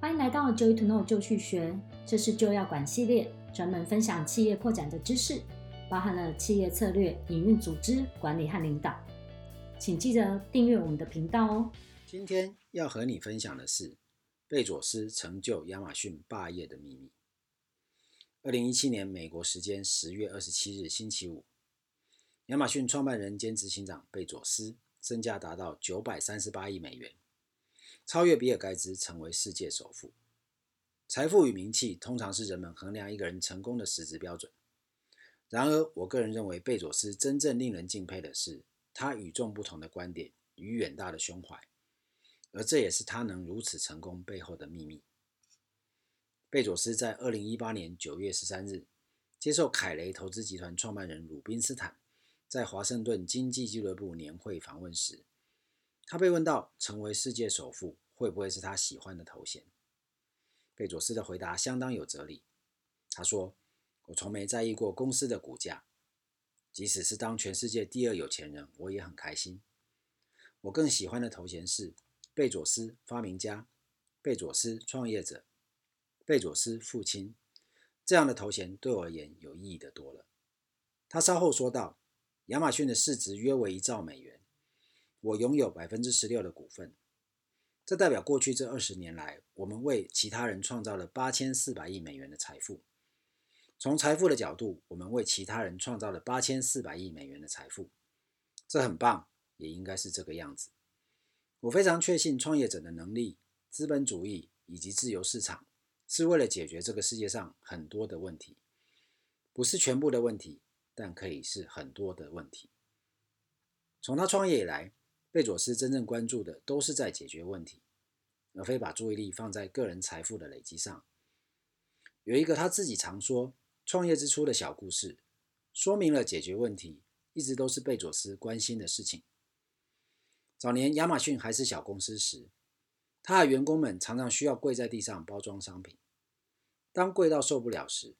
欢迎来到 Joy to Know 就去学，这是就要管系列，专门分享企业扩展的知识，包含了企业策略、营运、组织管理和领导。请记得订阅我们的频道哦。今天要和你分享的是贝佐斯成就亚马逊霸业的秘密。二零一七年美国时间十月二十七日星期五，亚马逊创办人兼执行长贝佐斯身价达到九百三十八亿美元。超越比尔盖茨，成为世界首富。财富与名气通常是人们衡量一个人成功的实质标准。然而，我个人认为贝佐斯真正令人敬佩的是他与众不同的观点与远大的胸怀，而这也是他能如此成功背后的秘密。贝佐斯在二零一八年九月十三日接受凯雷投资集团创办人鲁宾斯坦在华盛顿经济俱乐部年会访问时。他被问到成为世界首富会不会是他喜欢的头衔？贝佐斯的回答相当有哲理。他说：“我从没在意过公司的股价，即使是当全世界第二有钱人，我也很开心。我更喜欢的头衔是贝佐斯发明家、贝佐斯创业者、贝佐斯父亲。这样的头衔对我而言有意义的多了。”他稍后说道：“亚马逊的市值约为一兆美元。”我拥有百分之十六的股份，这代表过去这二十年来，我们为其他人创造了八千四百亿美元的财富。从财富的角度，我们为其他人创造了八千四百亿美元的财富，这很棒，也应该是这个样子。我非常确信创业者的能力、资本主义以及自由市场是为了解决这个世界上很多的问题，不是全部的问题，但可以是很多的问题。从他创业以来，贝佐斯真正关注的都是在解决问题，而非把注意力放在个人财富的累积上。有一个他自己常说创业之初的小故事，说明了解决问题一直都是贝佐斯关心的事情。早年亚马逊还是小公司时，他的员工们常常需要跪在地上包装商品。当跪到受不了时，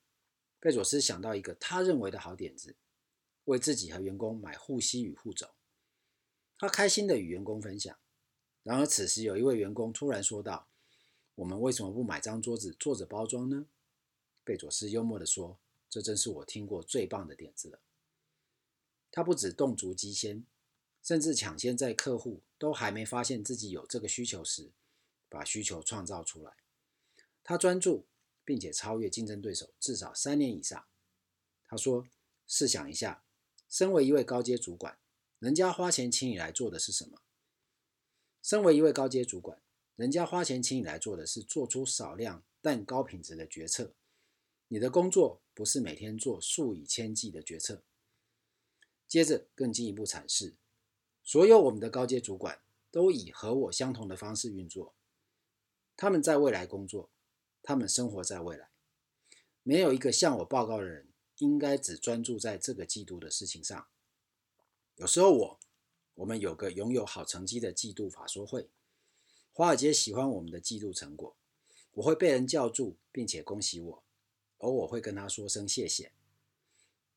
贝佐斯想到一个他认为的好点子，为自己和员工买护膝与护肘。他开心的与员工分享，然而此时有一位员工突然说道：“我们为什么不买张桌子坐着包装呢？”贝佐斯幽默地说：“这真是我听过最棒的点子了。”他不止动足机先，甚至抢先在客户都还没发现自己有这个需求时，把需求创造出来。他专注并且超越竞争对手至少三年以上。他说：“试想一下，身为一位高阶主管。”人家花钱请你来做的是什么？身为一位高阶主管，人家花钱请你来做的是做出少量但高品质的决策。你的工作不是每天做数以千计的决策。接着更进一步阐释，所有我们的高阶主管都以和我相同的方式运作。他们在未来工作，他们生活在未来。没有一个向我报告的人应该只专注在这个季度的事情上。有时候我，我们有个拥有好成绩的季度法说会，华尔街喜欢我们的季度成果，我会被人叫住并且恭喜我，而我会跟他说声谢谢。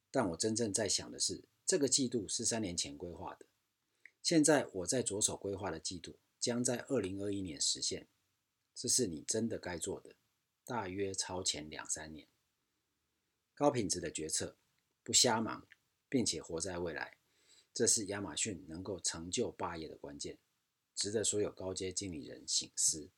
但我真正在想的是，这个季度是三年前规划的，现在我在着手规划的季度将在二零二一年实现，这是你真的该做的，大约超前两三年。高品质的决策，不瞎忙，并且活在未来。这是亚马逊能够成就霸业的关键，值得所有高阶经理人醒思。